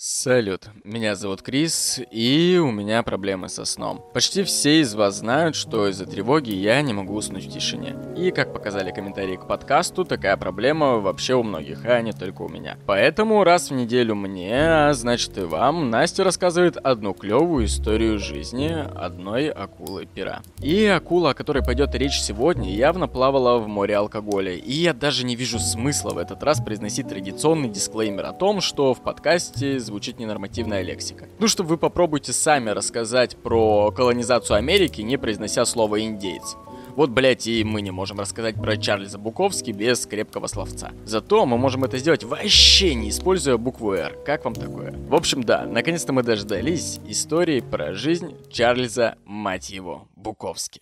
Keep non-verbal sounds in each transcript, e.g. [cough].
Салют, меня зовут Крис, и у меня проблемы со сном. Почти все из вас знают, что из-за тревоги я не могу уснуть в тишине. И, как показали комментарии к подкасту, такая проблема вообще у многих, а не только у меня. Поэтому раз в неделю мне, а значит и вам, Настя рассказывает одну клевую историю жизни одной акулы пера. И акула, о которой пойдет речь сегодня, явно плавала в море алкоголя. И я даже не вижу смысла в этот раз произносить традиционный дисклеймер о том, что в подкасте звучит ненормативная лексика. Ну, чтобы вы попробуйте сами рассказать про колонизацию Америки, не произнося слово «индейец». Вот, блять, и мы не можем рассказать про Чарльза Буковски без крепкого словца. Зато мы можем это сделать вообще не используя букву «Р». Как вам такое? В общем, да, наконец-то мы дождались истории про жизнь Чарльза, мать его, Буковски.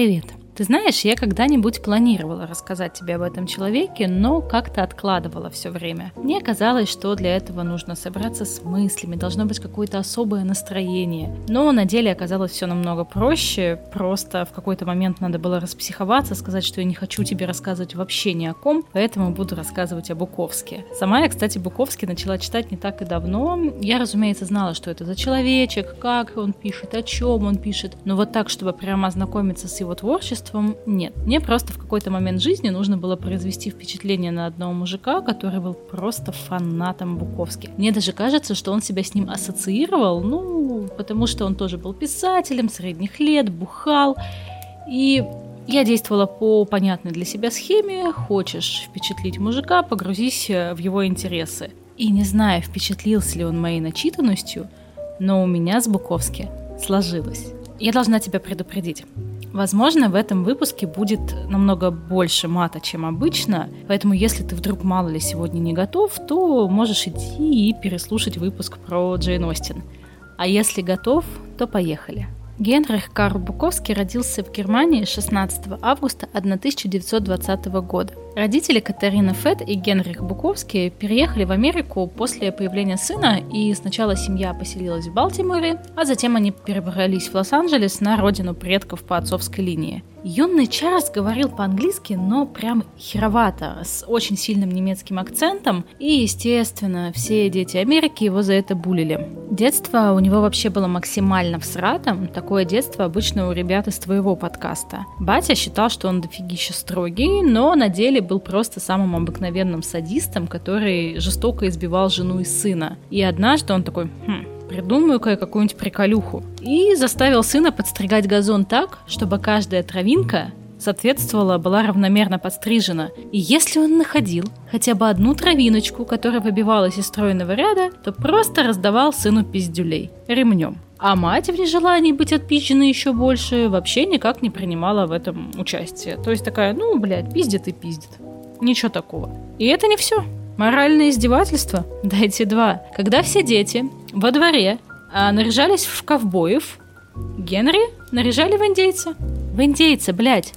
Привет! Ты знаешь, я когда-нибудь планировала рассказать тебе об этом человеке, но как-то откладывала все время. Мне казалось, что для этого нужно собраться с мыслями, должно быть какое-то особое настроение. Но на деле оказалось все намного проще, просто в какой-то момент надо было распсиховаться, сказать, что я не хочу тебе рассказывать вообще ни о ком, поэтому буду рассказывать о Буковске. Сама я, кстати, Буковский начала читать не так и давно. Я, разумеется, знала, что это за человечек, как он пишет, о чем он пишет, но вот так, чтобы прямо ознакомиться с его творчеством, творчеством нет. Мне просто в какой-то момент жизни нужно было произвести впечатление на одного мужика, который был просто фанатом Буковски. Мне даже кажется, что он себя с ним ассоциировал, ну, потому что он тоже был писателем средних лет, бухал. И я действовала по понятной для себя схеме. Хочешь впечатлить мужика, погрузись в его интересы. И не знаю, впечатлился ли он моей начитанностью, но у меня с Буковски сложилось. Я должна тебя предупредить. Возможно, в этом выпуске будет намного больше мата, чем обычно, поэтому если ты вдруг мало ли сегодня не готов, то можешь идти и переслушать выпуск про Джейн Остин. А если готов, то поехали. Генрих Карл Буковский родился в Германии 16 августа 1920 года. Родители Катарина Фет и Генрих Буковский переехали в Америку после появления сына, и сначала семья поселилась в Балтиморе, а затем они перебрались в Лос-Анджелес на родину предков по отцовской линии. Юный Чарльз говорил по-английски, но прям херовато, с очень сильным немецким акцентом, и, естественно, все дети Америки его за это булили. Детство у него вообще было максимально всратом, такое детство обычно у ребят из твоего подкаста. Батя считал, что он дофигища строгий, но на деле был просто самым обыкновенным садистом, который жестоко избивал жену и сына. И однажды он такой, хм, придумаю-ка я какую-нибудь приколюху. И заставил сына подстригать газон так, чтобы каждая травинка соответствовала, была равномерно подстрижена. И если он находил хотя бы одну травиночку, которая выбивалась из стройного ряда, то просто раздавал сыну пиздюлей ремнем. А мать в нежелании быть отпизженной еще больше вообще никак не принимала в этом участие. То есть такая, ну, блядь, пиздит и пиздит. Ничего такого. И это не все. Моральное издевательство? [laughs] Дайте два. Когда все дети во дворе а, наряжались в ковбоев, Генри наряжали в индейца. В индейца, блядь.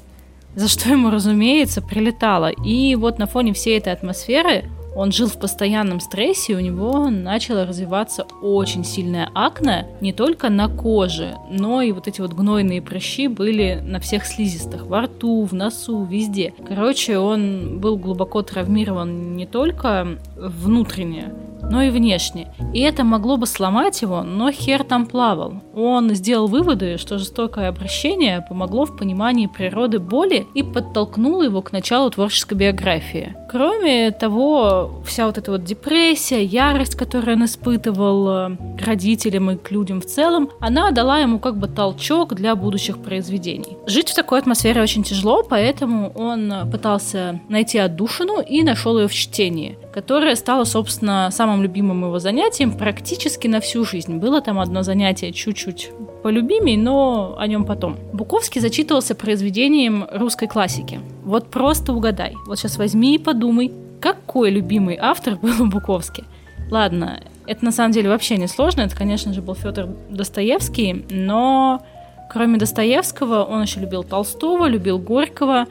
За что ему, разумеется, прилетало. И вот на фоне всей этой атмосферы он жил в постоянном стрессе, у него начало развиваться очень сильное акне не только на коже, но и вот эти вот гнойные прыщи были на всех слизистых, во рту, в носу, везде. Короче, он был глубоко травмирован не только внутренне, но и внешне. И это могло бы сломать его, но хер там плавал. Он сделал выводы, что жестокое обращение помогло в понимании природы боли и подтолкнуло его к началу творческой биографии. Кроме того, вся вот эта вот депрессия, ярость, которую он испытывал э, к родителям и к людям в целом, она дала ему как бы толчок для будущих произведений. Жить в такой атмосфере очень тяжело, поэтому он пытался найти отдушину и нашел ее в чтении, которое стало, собственно, самым любимым его занятием практически на всю жизнь. Было там одно занятие чуть-чуть полюбимей, но о нем потом. Буковский зачитывался произведением русской классики. Вот просто угадай. Вот сейчас возьми и подумай, какой любимый автор [laughs] был у Буковски. Ладно, это на самом деле вообще не сложно. Это, конечно же, был Федор Достоевский, но кроме Достоевского он еще любил Толстого, любил Горького.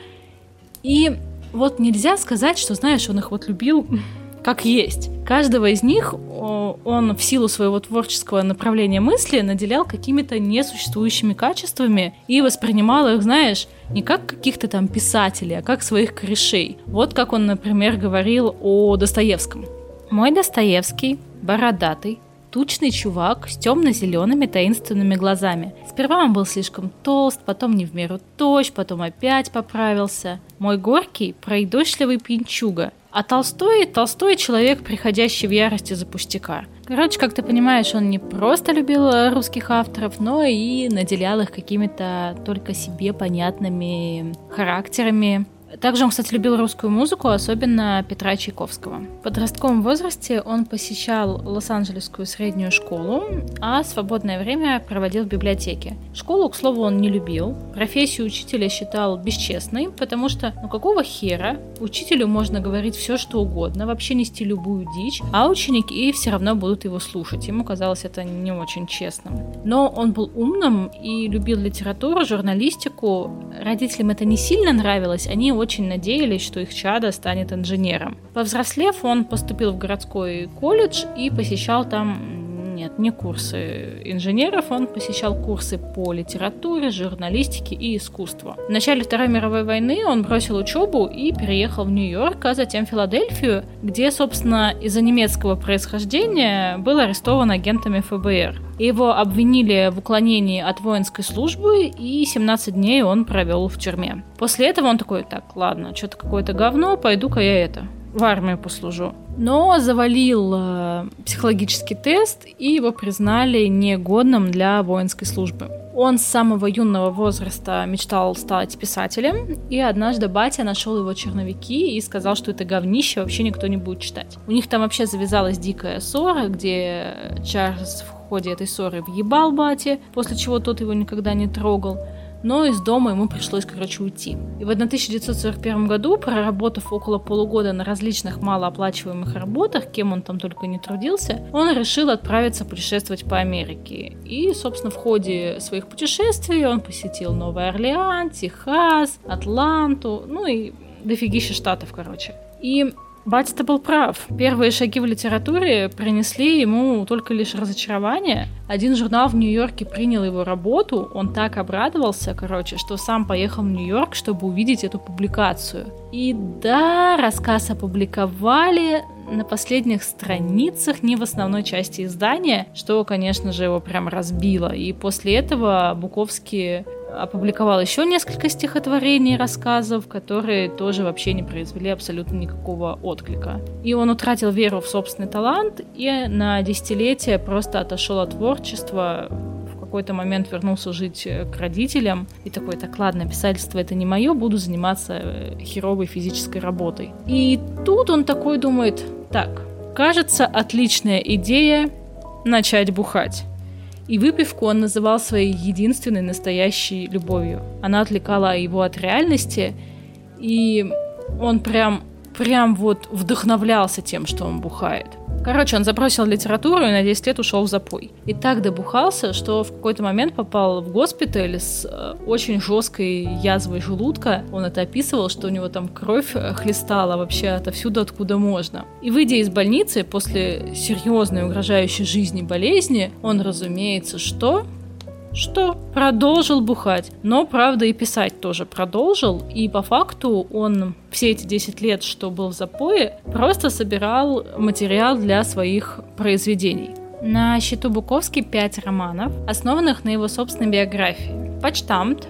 И вот нельзя сказать, что, знаешь, он их вот любил [laughs] как есть. Каждого из них он в силу своего творческого направления мысли наделял какими-то несуществующими качествами и воспринимал их, знаешь, не как каких-то там писателей, а как своих корешей. Вот как он, например, говорил о Достоевском. Мой Достоевский, бородатый, тучный чувак с темно-зелеными таинственными глазами. Сперва он был слишком толст, потом не в меру тощ, потом опять поправился. Мой горький, пройдошливый пьянчуга, а Толстой – Толстой человек, приходящий в ярости за пустяка. Короче, как ты понимаешь, он не просто любил русских авторов, но и наделял их какими-то только себе понятными характерами, также он, кстати, любил русскую музыку, особенно Петра Чайковского. В подростковом возрасте он посещал Лос-Анджелесскую среднюю школу, а свободное время проводил в библиотеке. Школу, к слову, он не любил. Профессию учителя считал бесчестной, потому что, ну какого хера, учителю можно говорить все, что угодно, вообще нести любую дичь, а ученики все равно будут его слушать. Ему казалось это не очень честным. Но он был умным и любил литературу, журналистику. Родителям это не сильно нравилось, они очень надеялись, что их чадо станет инженером. Повзрослев, он поступил в городской колледж и посещал там нет, не курсы инженеров, он посещал курсы по литературе, журналистике и искусству. В начале Второй мировой войны он бросил учебу и переехал в Нью-Йорк, а затем в Филадельфию, где, собственно, из-за немецкого происхождения был арестован агентами ФБР. Его обвинили в уклонении от воинской службы, и 17 дней он провел в тюрьме. После этого он такой, так, ладно, что-то какое-то говно, пойду-ка я это, в армию послужу. Но завалил э, психологический тест, и его признали негодным для воинской службы. Он с самого юного возраста мечтал стать писателем, и однажды батя нашел его черновики и сказал, что это говнище вообще никто не будет читать. У них там вообще завязалась дикая ссора, где Чарльз в ходе этой ссоры въебал бате, после чего тот его никогда не трогал но из дома ему пришлось, короче, уйти. И в 1941 году, проработав около полугода на различных малооплачиваемых работах, кем он там только не трудился, он решил отправиться путешествовать по Америке. И, собственно, в ходе своих путешествий он посетил Новый Орлеан, Техас, Атланту, ну и дофигища штатов, короче. И Батя-то был прав. Первые шаги в литературе принесли ему только лишь разочарование. Один журнал в Нью-Йорке принял его работу, он так обрадовался, короче, что сам поехал в Нью-Йорк, чтобы увидеть эту публикацию. И да, рассказ опубликовали на последних страницах, не в основной части издания, что, конечно же, его прям разбило. И после этого Буковский опубликовал еще несколько стихотворений и рассказов, которые тоже вообще не произвели абсолютно никакого отклика. И он утратил веру в собственный талант и на десятилетия просто отошел от творчества, в какой-то момент вернулся жить к родителям и такой, так ладно, писательство это не мое, буду заниматься э, херовой физической работой. И тут он такой думает, так, кажется, отличная идея начать бухать. И выпивку он называл своей единственной настоящей любовью. Она отвлекала его от реальности, и он прям, прям вот вдохновлялся тем, что он бухает. Короче, он забросил литературу и на 10 лет ушел в запой. И так добухался, что в какой-то момент попал в госпиталь с э, очень жесткой язвой желудка. Он это описывал, что у него там кровь э, хлестала вообще отовсюду, откуда можно. И выйдя из больницы после серьезной угрожающей жизни болезни, он, разумеется, что что продолжил бухать. Но, правда, и писать тоже продолжил. И по факту он все эти 10 лет, что был в запое, просто собирал материал для своих произведений. На счету Буковский 5 романов, основанных на его собственной биографии. Почтамт,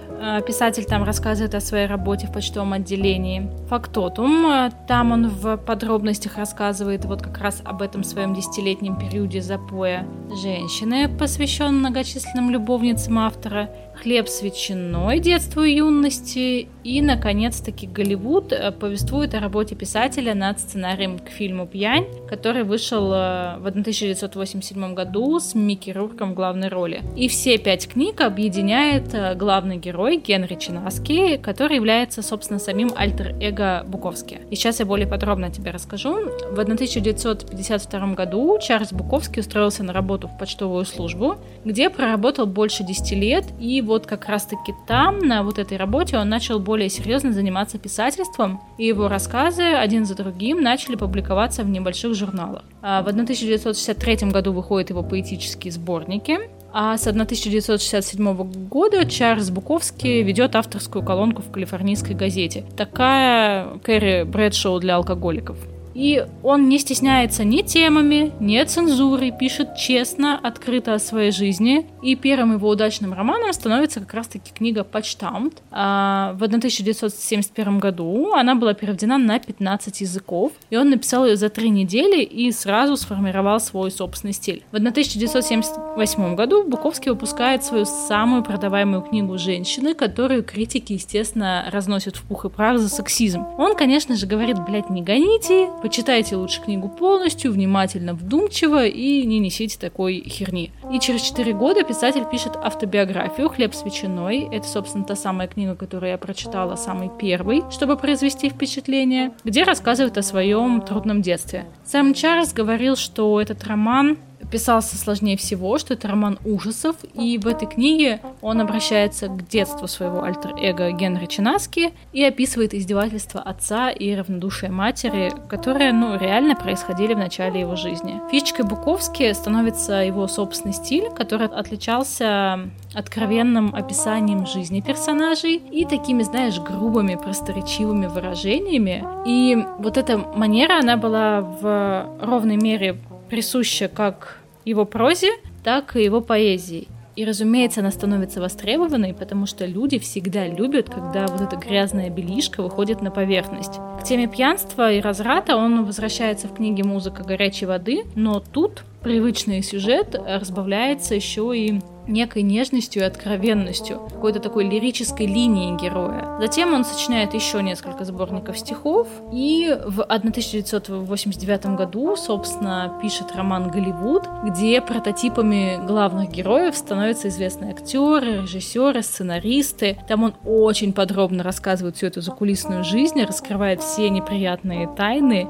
писатель там рассказывает о своей работе в почтовом отделении. Фактотум, э, там он в подробностях рассказывает вот как раз об этом своем десятилетнем периоде запоя. Женщины, посвящен многочисленным любовницам автора хлеб с ветчиной детству и юности. И, наконец-таки, Голливуд э, повествует о работе писателя над сценарием к фильму «Пьянь», который вышел э, в 1987 году с Микки Рурком в главной роли. И все пять книг объединяет э, главный герой герой Генри Чинаски, который является, собственно, самим альтер-эго Буковски. И сейчас я более подробно тебе расскажу. В 1952 году Чарльз Буковский устроился на работу в почтовую службу, где проработал больше 10 лет, и вот как раз-таки там, на вот этой работе, он начал более серьезно заниматься писательством, и его рассказы один за другим начали публиковаться в небольших журналах. А в 1963 году выходят его поэтические сборники, а с 1967 года Чарльз Буковский ведет авторскую колонку в калифорнийской газете. Такая Кэрри Брэдшоу для алкоголиков. И он не стесняется ни темами, ни цензурой, пишет честно, открыто о своей жизни. И первым его удачным романом становится как раз-таки книга «Почтамт». А в 1971 году она была переведена на 15 языков, и он написал ее за три недели и сразу сформировал свой собственный стиль. В 1978 году Буковский выпускает свою самую продаваемую книгу «Женщины», которую критики, естественно, разносят в пух и прах за сексизм. Он, конечно же, говорит, блядь, не гоните, Почитайте лучше книгу полностью, внимательно, вдумчиво и не несите такой херни. И через 4 года писатель пишет автобиографию «Хлеб с ветчиной». Это, собственно, та самая книга, которую я прочитала, самый первый, чтобы произвести впечатление, где рассказывает о своем трудном детстве. Сам Чарльз говорил, что этот роман писался сложнее всего, что это роман ужасов, и в этой книге он обращается к детству своего альтер-эго Генри Чинаски и описывает издевательства отца и равнодушие матери, которые, ну, реально происходили в начале его жизни. Фишечкой Буковски становится его собственный стиль, который отличался откровенным описанием жизни персонажей и такими, знаешь, грубыми, просторечивыми выражениями. И вот эта манера, она была в ровной мере присуща как его прозе, так и его поэзии. И, разумеется, она становится востребованной, потому что люди всегда любят, когда вот эта грязная белишка выходит на поверхность. К теме пьянства и разврата он возвращается в книге «Музыка горячей воды», но тут привычный сюжет разбавляется еще и некой нежностью и откровенностью, какой-то такой лирической линией героя. Затем он сочиняет еще несколько сборников стихов, и в 1989 году, собственно, пишет роман «Голливуд», где прототипами главных героев становятся известные актеры, режиссеры, сценаристы. Там он очень подробно рассказывает всю эту закулисную жизнь, раскрывает все неприятные тайны,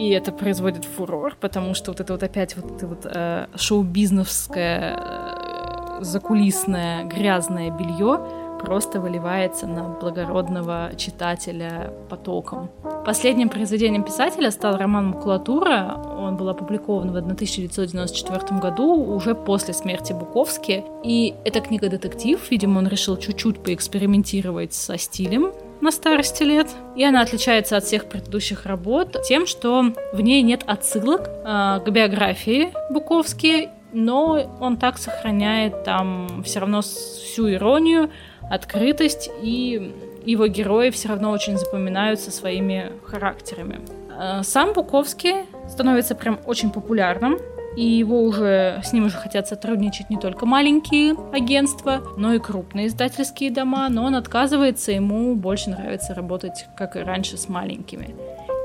и это производит фурор, потому что вот это вот опять вот это вот э, шоу-бизнесское э, закулисное грязное белье просто выливается на благородного читателя потоком. Последним произведением писателя стал роман «Макулатура». Он был опубликован в 1994 году, уже после смерти Буковски. И эта книга детектив. Видимо, он решил чуть-чуть поэкспериментировать со стилем на старости лет. И она отличается от всех предыдущих работ тем, что в ней нет отсылок э, к биографии Буковски, но он так сохраняет там все равно всю иронию, открытость, и его герои все равно очень запоминаются своими характерами. А, сам Буковский становится прям очень популярным и его уже, с ним уже хотят сотрудничать не только маленькие агентства, но и крупные издательские дома, но он отказывается, ему больше нравится работать, как и раньше, с маленькими.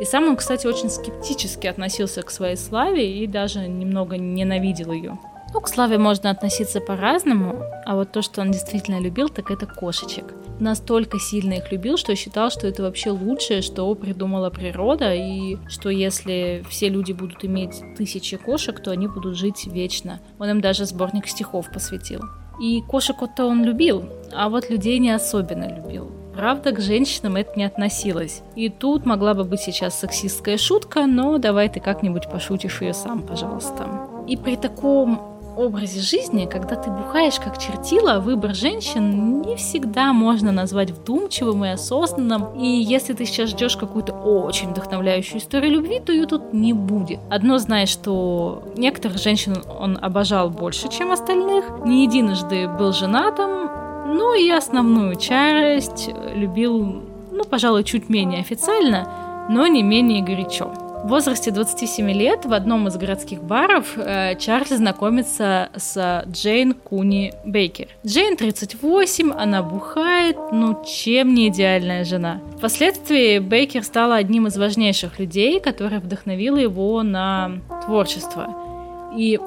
И сам он, кстати, очень скептически относился к своей славе и даже немного ненавидел ее. Ну, к славе можно относиться по-разному, а вот то, что он действительно любил, так это кошечек. Настолько сильно их любил, что считал, что это вообще лучшее, что придумала природа, и что если все люди будут иметь тысячи кошек, то они будут жить вечно. Он им даже сборник стихов посвятил. И кошек вот-то он любил, а вот людей не особенно любил. Правда, к женщинам это не относилось. И тут могла бы быть сейчас сексистская шутка, но давай ты как-нибудь пошутишь ее сам, пожалуйста. И при таком образе жизни, когда ты бухаешь как чертила, выбор женщин не всегда можно назвать вдумчивым и осознанным. И если ты сейчас ждешь какую-то очень вдохновляющую историю любви, то ее тут не будет. Одно знаешь, что некоторых женщин он обожал больше, чем остальных, не единожды был женатым, ну и основную часть любил, ну, пожалуй, чуть менее официально, но не менее горячо. В возрасте 27 лет в одном из городских баров э, Чарльз знакомится с Джейн Куни Бейкер. Джейн 38, она бухает, ну чем не идеальная жена. Впоследствии Бейкер стала одним из важнейших людей, который вдохновил его на творчество. И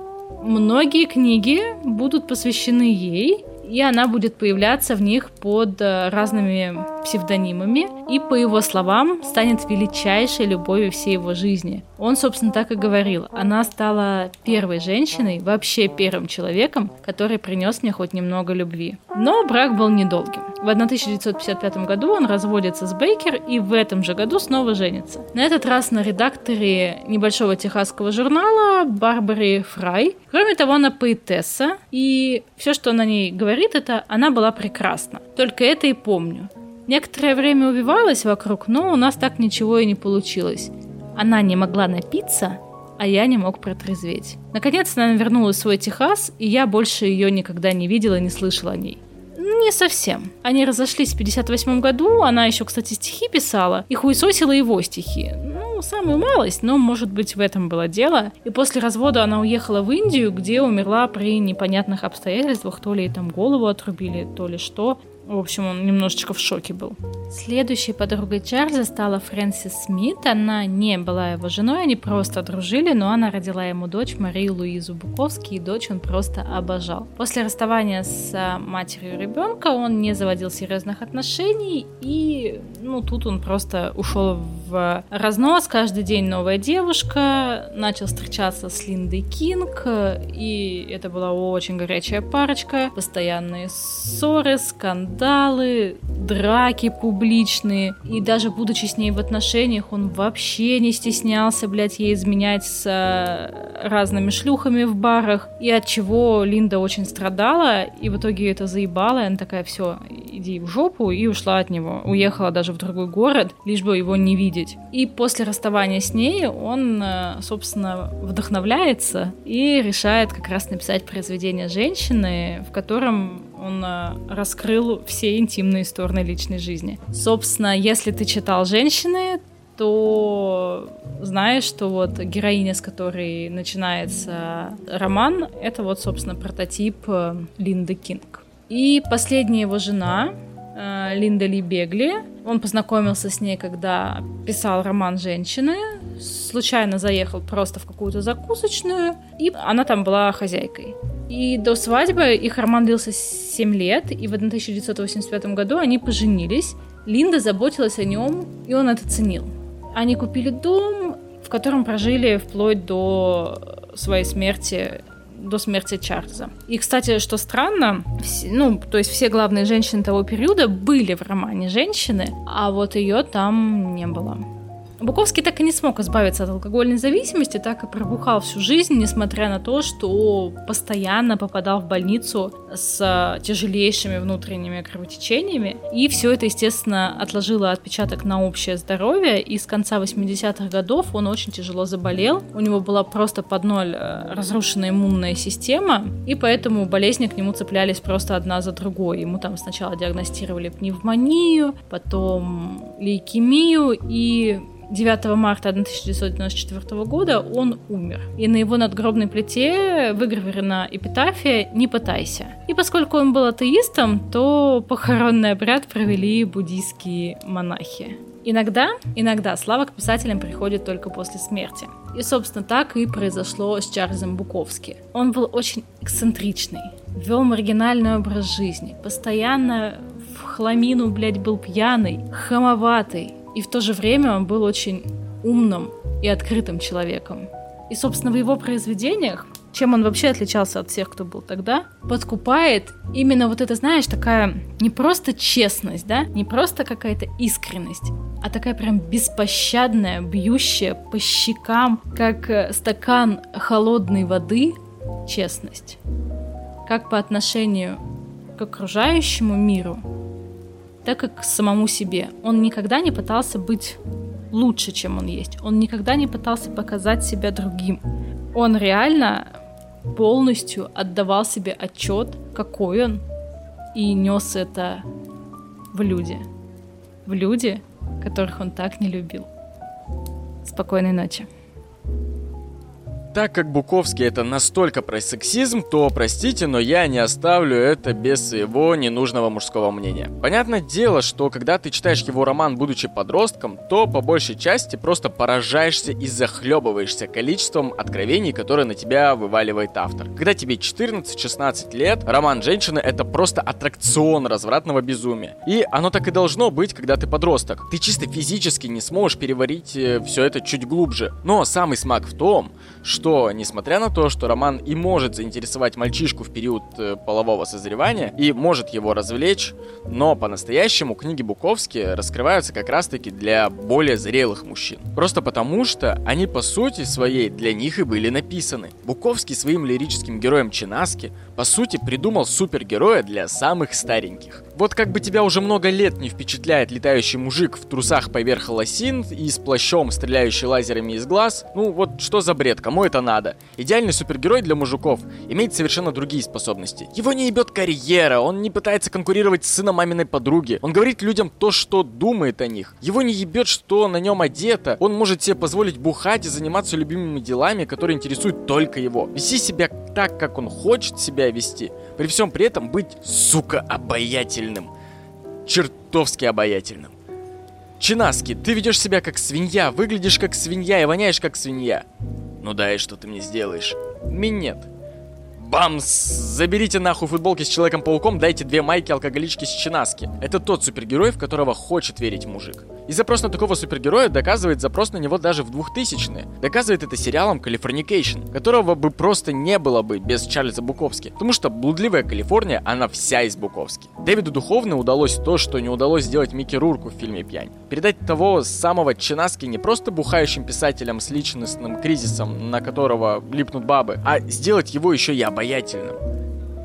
многие книги будут посвящены ей, и она будет появляться в них под э, разными псевдонимами, и, по его словам, станет величайшей любовью всей его жизни. Он, собственно, так и говорил. Она стала первой женщиной, вообще первым человеком, который принес мне хоть немного любви. Но брак был недолгим. В 1955 году он разводится с Бейкер и в этом же году снова женится. На этот раз на редакторе небольшого техасского журнала Барбаре Фрай. Кроме того, она поэтесса, и все, что она о ней говорит, это она была прекрасна. Только это и помню. Некоторое время увивалась вокруг, но у нас так ничего и не получилось. Она не могла напиться, а я не мог протрезветь. Наконец она вернулась в свой Техас, и я больше ее никогда не видела и не слышала о ней. Не совсем. Они разошлись в 58 году, она еще, кстати, стихи писала, и хуесосила его стихи. Ну, самую малость, но, может быть, в этом было дело. И после развода она уехала в Индию, где умерла при непонятных обстоятельствах, то ли ей там голову отрубили, то ли что. В общем, он немножечко в шоке был. Следующей подругой Чарльза стала Фрэнсис Смит. Она не была его женой, они просто дружили, но она родила ему дочь Марию Луизу Буковски, и дочь он просто обожал. После расставания с а, матерью ребенка он не заводил серьезных отношений, и ну тут он просто ушел в разнос. Каждый день новая девушка, начал встречаться с Линдой Кинг, и это была очень горячая парочка, постоянные ссоры, скандалы, скандалы, драки публичные. И даже будучи с ней в отношениях, он вообще не стеснялся, блядь, ей изменять с э, разными шлюхами в барах. И от чего Линда очень страдала, и в итоге это заебало, и она такая, все, иди в жопу, и ушла от него. Уехала даже в другой город, лишь бы его не видеть. И после расставания с ней он, э, собственно, вдохновляется и решает как раз написать произведение женщины, в котором он э, раскрыл все интимные стороны личной жизни. Собственно, если ты читал «Женщины», то знаешь, что вот героиня, с которой начинается роман, это вот, собственно, прототип э, Линды Кинг. И последняя его жена, э, Линда Ли Бегли. Он познакомился с ней, когда писал роман «Женщины». Случайно заехал просто в какую-то закусочную, и она там была хозяйкой. И до свадьбы их роман длился 7 лет, и в 1985 году они поженились. Линда заботилась о нем, и он это ценил. Они купили дом, в котором прожили вплоть до своей смерти до смерти Чарльза. И, кстати, что странно, ну, то есть все главные женщины того периода были в романе «Женщины», а вот ее там не было. Буковский так и не смог избавиться от алкогольной зависимости, так и пробухал всю жизнь, несмотря на то, что постоянно попадал в больницу с тяжелейшими внутренними кровотечениями. И все это, естественно, отложило отпечаток на общее здоровье, и с конца 80-х годов он очень тяжело заболел. У него была просто под ноль э, разрушенная иммунная система, и поэтому болезни к нему цеплялись просто одна за другой. Ему там сначала диагностировали пневмонию, потом лейкемию, и 9 марта 1994 года он умер. И на его надгробной плите выгравирована эпитафия «Не пытайся». И поскольку он был атеистом, то похоронный обряд провели буддийские монахи. Иногда, иногда слава к писателям приходит только после смерти. И, собственно, так и произошло с Чарльзом Буковски. Он был очень эксцентричный, вел маргинальный образ жизни, постоянно в хламину, блядь, был пьяный, хамоватый, и в то же время он был очень умным и открытым человеком. И, собственно, в его произведениях, чем он вообще отличался от всех, кто был тогда, подкупает именно вот это, знаешь, такая не просто честность, да, не просто какая-то искренность, а такая прям беспощадная, бьющая по щекам, как э, стакан холодной воды, честность. Как по отношению к окружающему миру, так как к самому себе. Он никогда не пытался быть лучше, чем он есть. Он никогда не пытался показать себя другим. Он реально полностью отдавал себе отчет, какой он, и нес это в люди. В люди, которых он так не любил. Спокойной ночи. Так как Буковский это настолько про сексизм, то простите, но я не оставлю это без своего ненужного мужского мнения. Понятное дело, что когда ты читаешь его роман, будучи подростком, то по большей части просто поражаешься и захлебываешься количеством откровений, которые на тебя вываливает автор. Когда тебе 14-16 лет, роман женщины это просто аттракцион развратного безумия. И оно так и должно быть, когда ты подросток. Ты чисто физически не сможешь переварить э, все это чуть глубже. Но самый смак в том, что, несмотря на то, что роман и может заинтересовать мальчишку в период э, полового созревания, и может его развлечь, но по-настоящему книги Буковски раскрываются как раз-таки для более зрелых мужчин. Просто потому, что они по сути своей для них и были написаны. Буковский своим лирическим героем Чинаски по сути придумал супергероя для самых стареньких. Вот как бы тебя уже много лет не впечатляет летающий мужик в трусах поверх лосин и с плащом, стреляющий лазерами из глаз, ну вот что за бред, кому это надо? Идеальный супергерой для мужиков имеет совершенно другие способности. Его не ебет карьера, он не пытается конкурировать с сыном маминой подруги, он говорит людям то, что думает о них. Его не ебет, что на нем одето, он может себе позволить бухать и заниматься любимыми делами, которые интересуют только его. Вести себя так, как он хочет себя вести, при всем при этом быть, сука, обаятельным. Чертовски обаятельным. Чинаски, ты ведешь себя как свинья, выглядишь как свинья и воняешь как свинья. Ну да, и что ты мне сделаешь? Минет. Бамс! Заберите нахуй футболки с Человеком-пауком, дайте две майки алкоголички с Чинаски. Это тот супергерой, в которого хочет верить мужик. И запрос на такого супергероя доказывает запрос на него даже в 2000-е. Доказывает это сериалом Californication, которого бы просто не было бы без Чарльза Буковски. Потому что блудливая Калифорния, она вся из Буковски. Дэвиду Духовно удалось то, что не удалось сделать Микки Рурку в фильме «Пьянь». Передать того самого Чинаски не просто бухающим писателем с личностным кризисом, на которого липнут бабы, а сделать его еще и обаятельным.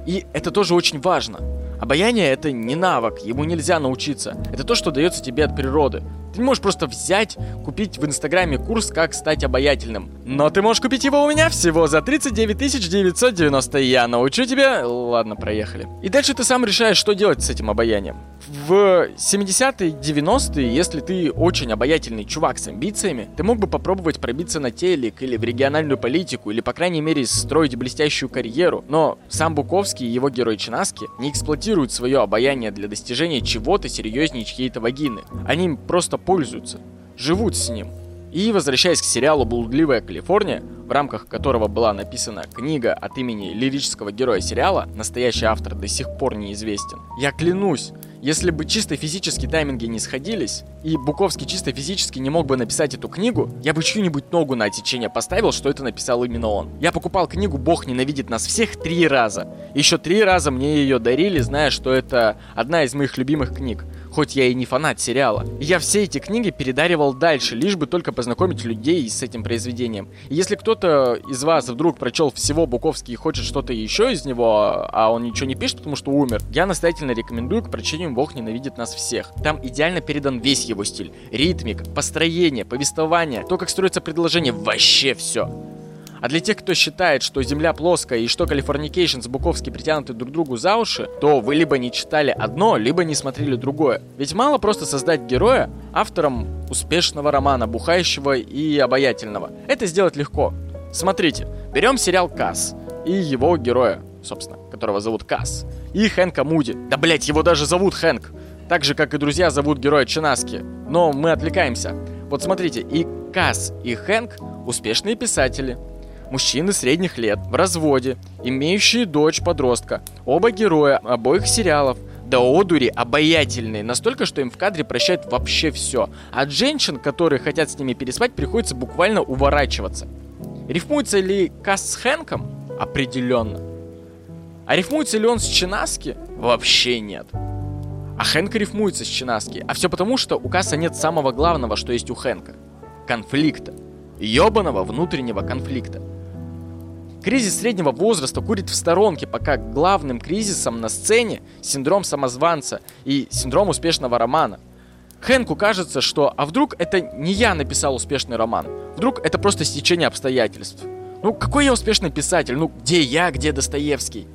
И это тоже очень важно. Обаяние это не навык, ему нельзя научиться. Это то, что дается тебе от природы. Ты не можешь просто взять, купить в инстаграме курс «Как стать обаятельным». Но ты можешь купить его у меня всего за 39 990. Я научу тебя... Ладно, проехали. И дальше ты сам решаешь, что делать с этим обаянием. В 70-е, 90-е, если ты очень обаятельный чувак с амбициями, ты мог бы попробовать пробиться на телек или в региональную политику, или, по крайней мере, строить блестящую карьеру. Но сам Буковский и его герой Чинаски не эксплуатируют свое обаяние для достижения чего-то серьезнее чьей-то вагины. Они просто пользуются, живут с ним. И возвращаясь к сериалу «Блудливая Калифорния», в рамках которого была написана книга от имени лирического героя сериала, настоящий автор до сих пор неизвестен. Я клянусь, если бы чисто физически тайминги не сходились, и Буковский чисто физически не мог бы написать эту книгу, я бы чью-нибудь ногу на отсечение поставил, что это написал именно он. Я покупал книгу «Бог ненавидит нас всех» три раза. Еще три раза мне ее дарили, зная, что это одна из моих любимых книг хоть я и не фанат сериала. Я все эти книги передаривал дальше, лишь бы только познакомить людей с этим произведением. Если кто-то из вас вдруг прочел всего Буковски и хочет что-то еще из него, а он ничего не пишет, потому что умер, я настоятельно рекомендую к прочтению «Бог ненавидит нас всех». Там идеально передан весь его стиль. Ритмика, построение, повествование, то, как строится предложение, вообще все. А для тех, кто считает, что Земля плоская и что Californication с Буковски притянуты друг к другу за уши, то вы либо не читали одно, либо не смотрели другое. Ведь мало просто создать героя автором успешного романа, бухающего и обаятельного. Это сделать легко. Смотрите, берем сериал «Касс» и его героя, собственно, которого зовут Касс, и Хэнка Муди. Да, блять, его даже зовут Хэнк. Так же, как и друзья зовут героя Чинаски. Но мы отвлекаемся. Вот смотрите, и Касс, и Хэнк успешные писатели, мужчины средних лет, в разводе, имеющие дочь-подростка. Оба героя обоих сериалов до одури обаятельные, настолько, что им в кадре прощают вообще все. От женщин, которые хотят с ними переспать, приходится буквально уворачиваться. Рифмуется ли Кас с Хэнком? Определенно. А рифмуется ли он с Чинаски? Вообще нет. А Хэнк рифмуется с Чинаски. А все потому, что у Касса нет самого главного, что есть у Хэнка. Конфликта. Ёбаного внутреннего конфликта. Кризис среднего возраста курит в сторонке, пока главным кризисом на сцене синдром самозванца и синдром успешного романа. Хэнку кажется, что а вдруг это не я написал успешный роман, вдруг это просто стечение обстоятельств. Ну какой я успешный писатель, ну где я, где Достоевский?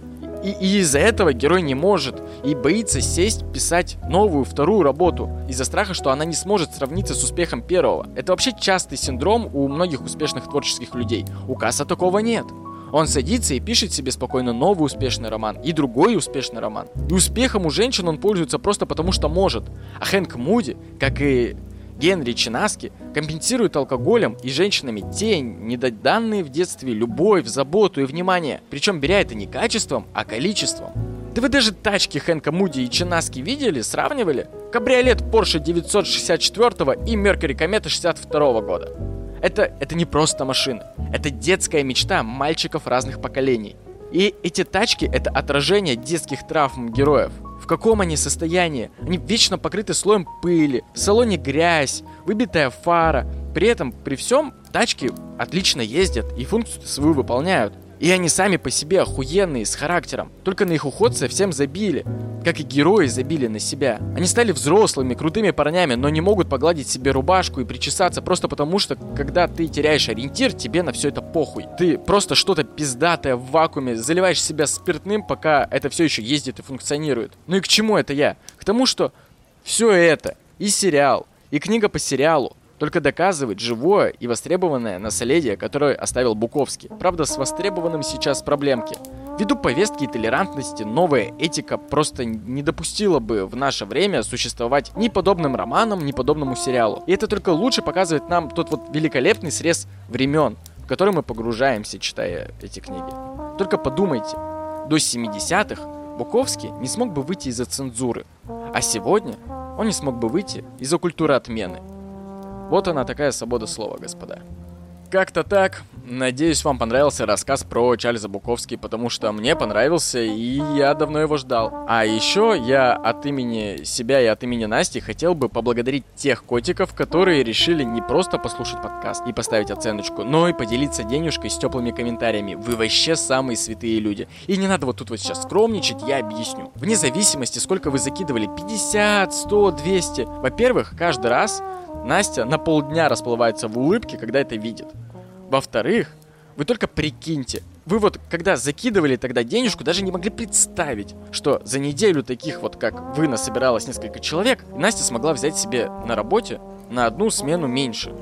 И, и из-за этого герой не может и боится сесть писать новую, вторую работу из-за страха, что она не сможет сравниться с успехом первого. Это вообще частый синдром у многих успешных творческих людей. У Касса такого нет. Он садится и пишет себе спокойно новый успешный роман и другой успешный роман. И успехом у женщин он пользуется просто потому, что может. А Хэнк Муди, как и Генри Чинаски, компенсирует алкоголем и женщинами те недоданные в детстве любовь, заботу и внимание. Причем беря это не качеством, а количеством. Да вы даже тачки Хэнка Муди и Чинаски видели, сравнивали? Кабриолет Porsche 964 и Mercury Комета 62 года. Это, это не просто машины. Это детская мечта мальчиков разных поколений. И эти тачки — это отражение детских травм героев. В каком они состоянии? Они вечно покрыты слоем пыли, в салоне грязь, выбитая фара. При этом, при всем, тачки отлично ездят и функцию свою выполняют. И они сами по себе охуенные, с характером. Только на их уход совсем забили. Как и герои забили на себя. Они стали взрослыми, крутыми парнями, но не могут погладить себе рубашку и причесаться просто потому, что когда ты теряешь ориентир, тебе на все это похуй. Ты просто что-то пиздатое в вакууме, заливаешь себя спиртным, пока это все еще ездит и функционирует. Ну и к чему это я? К тому, что все это, и сериал, и книга по сериалу, только доказывает живое и востребованное наследие, которое оставил Буковский. Правда, с востребованным сейчас проблемки. Ввиду повестки и толерантности, новая этика просто не допустила бы в наше время существовать ни подобным романам, ни подобному сериалу. И это только лучше показывает нам тот вот великолепный срез времен, в который мы погружаемся, читая эти книги. Только подумайте, до 70-х Буковский не смог бы выйти из-за цензуры, а сегодня он не смог бы выйти из-за культуры отмены. Вот она такая свобода слова, господа. Как-то так. Надеюсь, вам понравился рассказ про Чарльза Буковский, потому что мне понравился, и я давно его ждал. А еще я от имени себя и от имени Насти хотел бы поблагодарить тех котиков, которые решили не просто послушать подкаст и поставить оценочку, но и поделиться денежкой с теплыми комментариями. Вы вообще самые святые люди. И не надо вот тут вот сейчас скромничать, я объясню. Вне зависимости, сколько вы закидывали, 50, 100, 200. Во-первых, каждый раз Настя на полдня расплывается в улыбке, когда это видит. Во-вторых, вы только прикиньте, вы вот когда закидывали тогда денежку, даже не могли представить, что за неделю таких вот, как вы, насобиралось несколько человек, Настя смогла взять себе на работе на одну смену меньше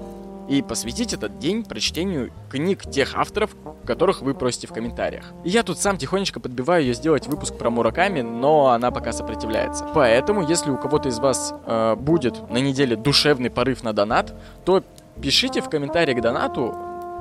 и посвятить этот день прочтению книг тех авторов, которых вы просите в комментариях. И я тут сам тихонечко подбиваю ее сделать выпуск про Мураками, но она пока сопротивляется. Поэтому, если у кого-то из вас э, будет на неделе душевный порыв на донат, то пишите в комментариях к донату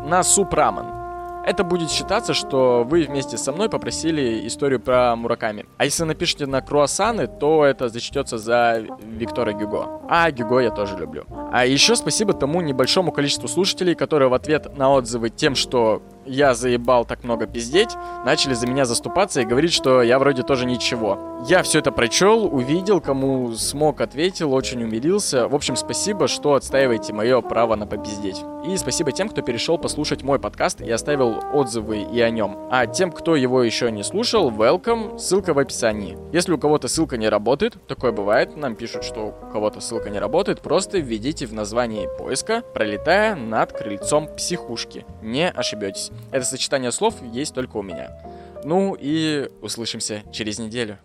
на Супраман это будет считаться, что вы вместе со мной попросили историю про Мураками. А если напишите на круассаны, то это зачтется за Виктора Гюго. А Гюго я тоже люблю. А еще спасибо тому небольшому количеству слушателей, которые в ответ на отзывы тем, что я заебал так много пиздеть, начали за меня заступаться и говорить, что я вроде тоже ничего. Я все это прочел, увидел, кому смог ответил, очень умилился. В общем, спасибо, что отстаиваете мое право на попиздеть. И спасибо тем, кто перешел послушать мой подкаст и оставил отзывы и о нем. А тем, кто его еще не слушал, welcome, ссылка в описании. Если у кого-то ссылка не работает, такое бывает, нам пишут, что у кого-то ссылка не работает, просто введите в названии поиска, пролетая над крыльцом психушки. Не ошибетесь. Это сочетание слов есть только у меня. Ну и услышимся через неделю.